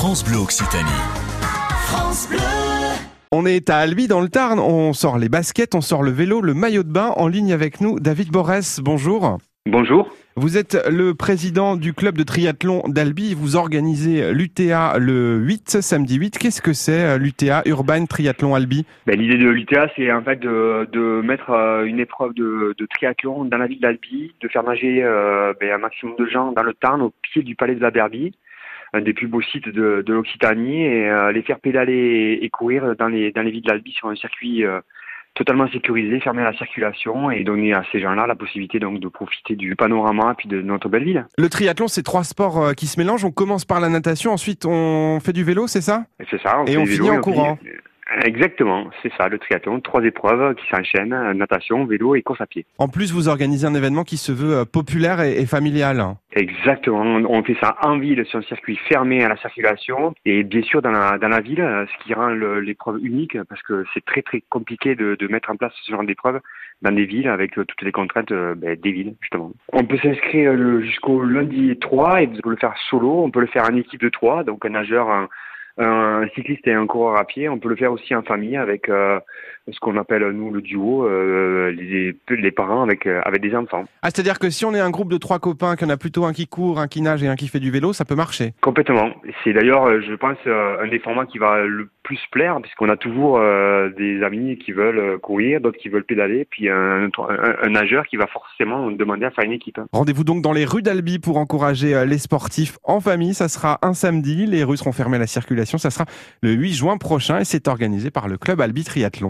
France Bleu Occitanie. France Bleu. On est à Albi dans le Tarn, on sort les baskets, on sort le vélo, le maillot de bain. En ligne avec nous, David Borès, bonjour. Bonjour. Vous êtes le président du club de triathlon d'Albi. Vous organisez l'UTA le 8, samedi 8. Qu'est-ce que c'est l'UTA, Urban Triathlon Albi? Ben, L'idée de l'UTA, c'est en fait de, de mettre euh, une épreuve de, de triathlon dans la ville d'Albi, de faire nager euh, ben, un maximum de gens dans le Tarn, au pied du palais de la Berbie, un des plus beaux sites de, de l'Occitanie, et euh, les faire pédaler et, et courir dans les, dans les villes d'Albi sur un circuit euh, totalement sécurisé, fermé à la circulation, et donner à ces gens-là la possibilité donc de profiter du panorama et puis de notre belle ville. Le triathlon, c'est trois sports euh, qui se mélangent. On commence par la natation, ensuite on fait du vélo, c'est ça? Et C'est ça. Et fait on du finit en courant. finit- Exactement, c'est ça, le triathlon. Trois épreuves qui s'enchaînent, natation, vélo et course à pied. En plus, vous organisez un événement qui se veut euh, populaire et, et familial. Exactement, on fait ça en ville sur un circuit fermé à la circulation et bien sûr dans la, dans la ville, ce qui rend l'épreuve unique parce que c'est très très compliqué de, de mettre en place ce genre d'épreuve dans des villes avec euh, toutes les contraintes euh, ben, des villes justement. On peut s'inscrire jusqu'au lundi 3 et on peut le faire solo, on peut le faire en équipe de 3, donc un nageur, un, un cycliste et un coureur à pied. On peut le faire aussi en famille avec euh, ce qu'on appelle nous le duo, euh, les, les parents avec, euh, avec des enfants. Ah, c'est-à-dire que si on est un groupe de trois copains, qu'il y en a plutôt un qui court, un qui nage et un qui fait du vélo, ça peut marcher. Complètement. C'est d'ailleurs, je pense, un des formats qui va le plus plaire, puisqu'on a toujours des amis qui veulent courir, d'autres qui veulent pédaler, puis un, un, un nageur qui va forcément demander à faire une équipe. Rendez-vous donc dans les rues d'Albi pour encourager les sportifs en famille. Ça sera un samedi. Les rues seront fermées à la circulation. Ça sera le 8 juin prochain et c'est organisé par le club Albi Triathlon.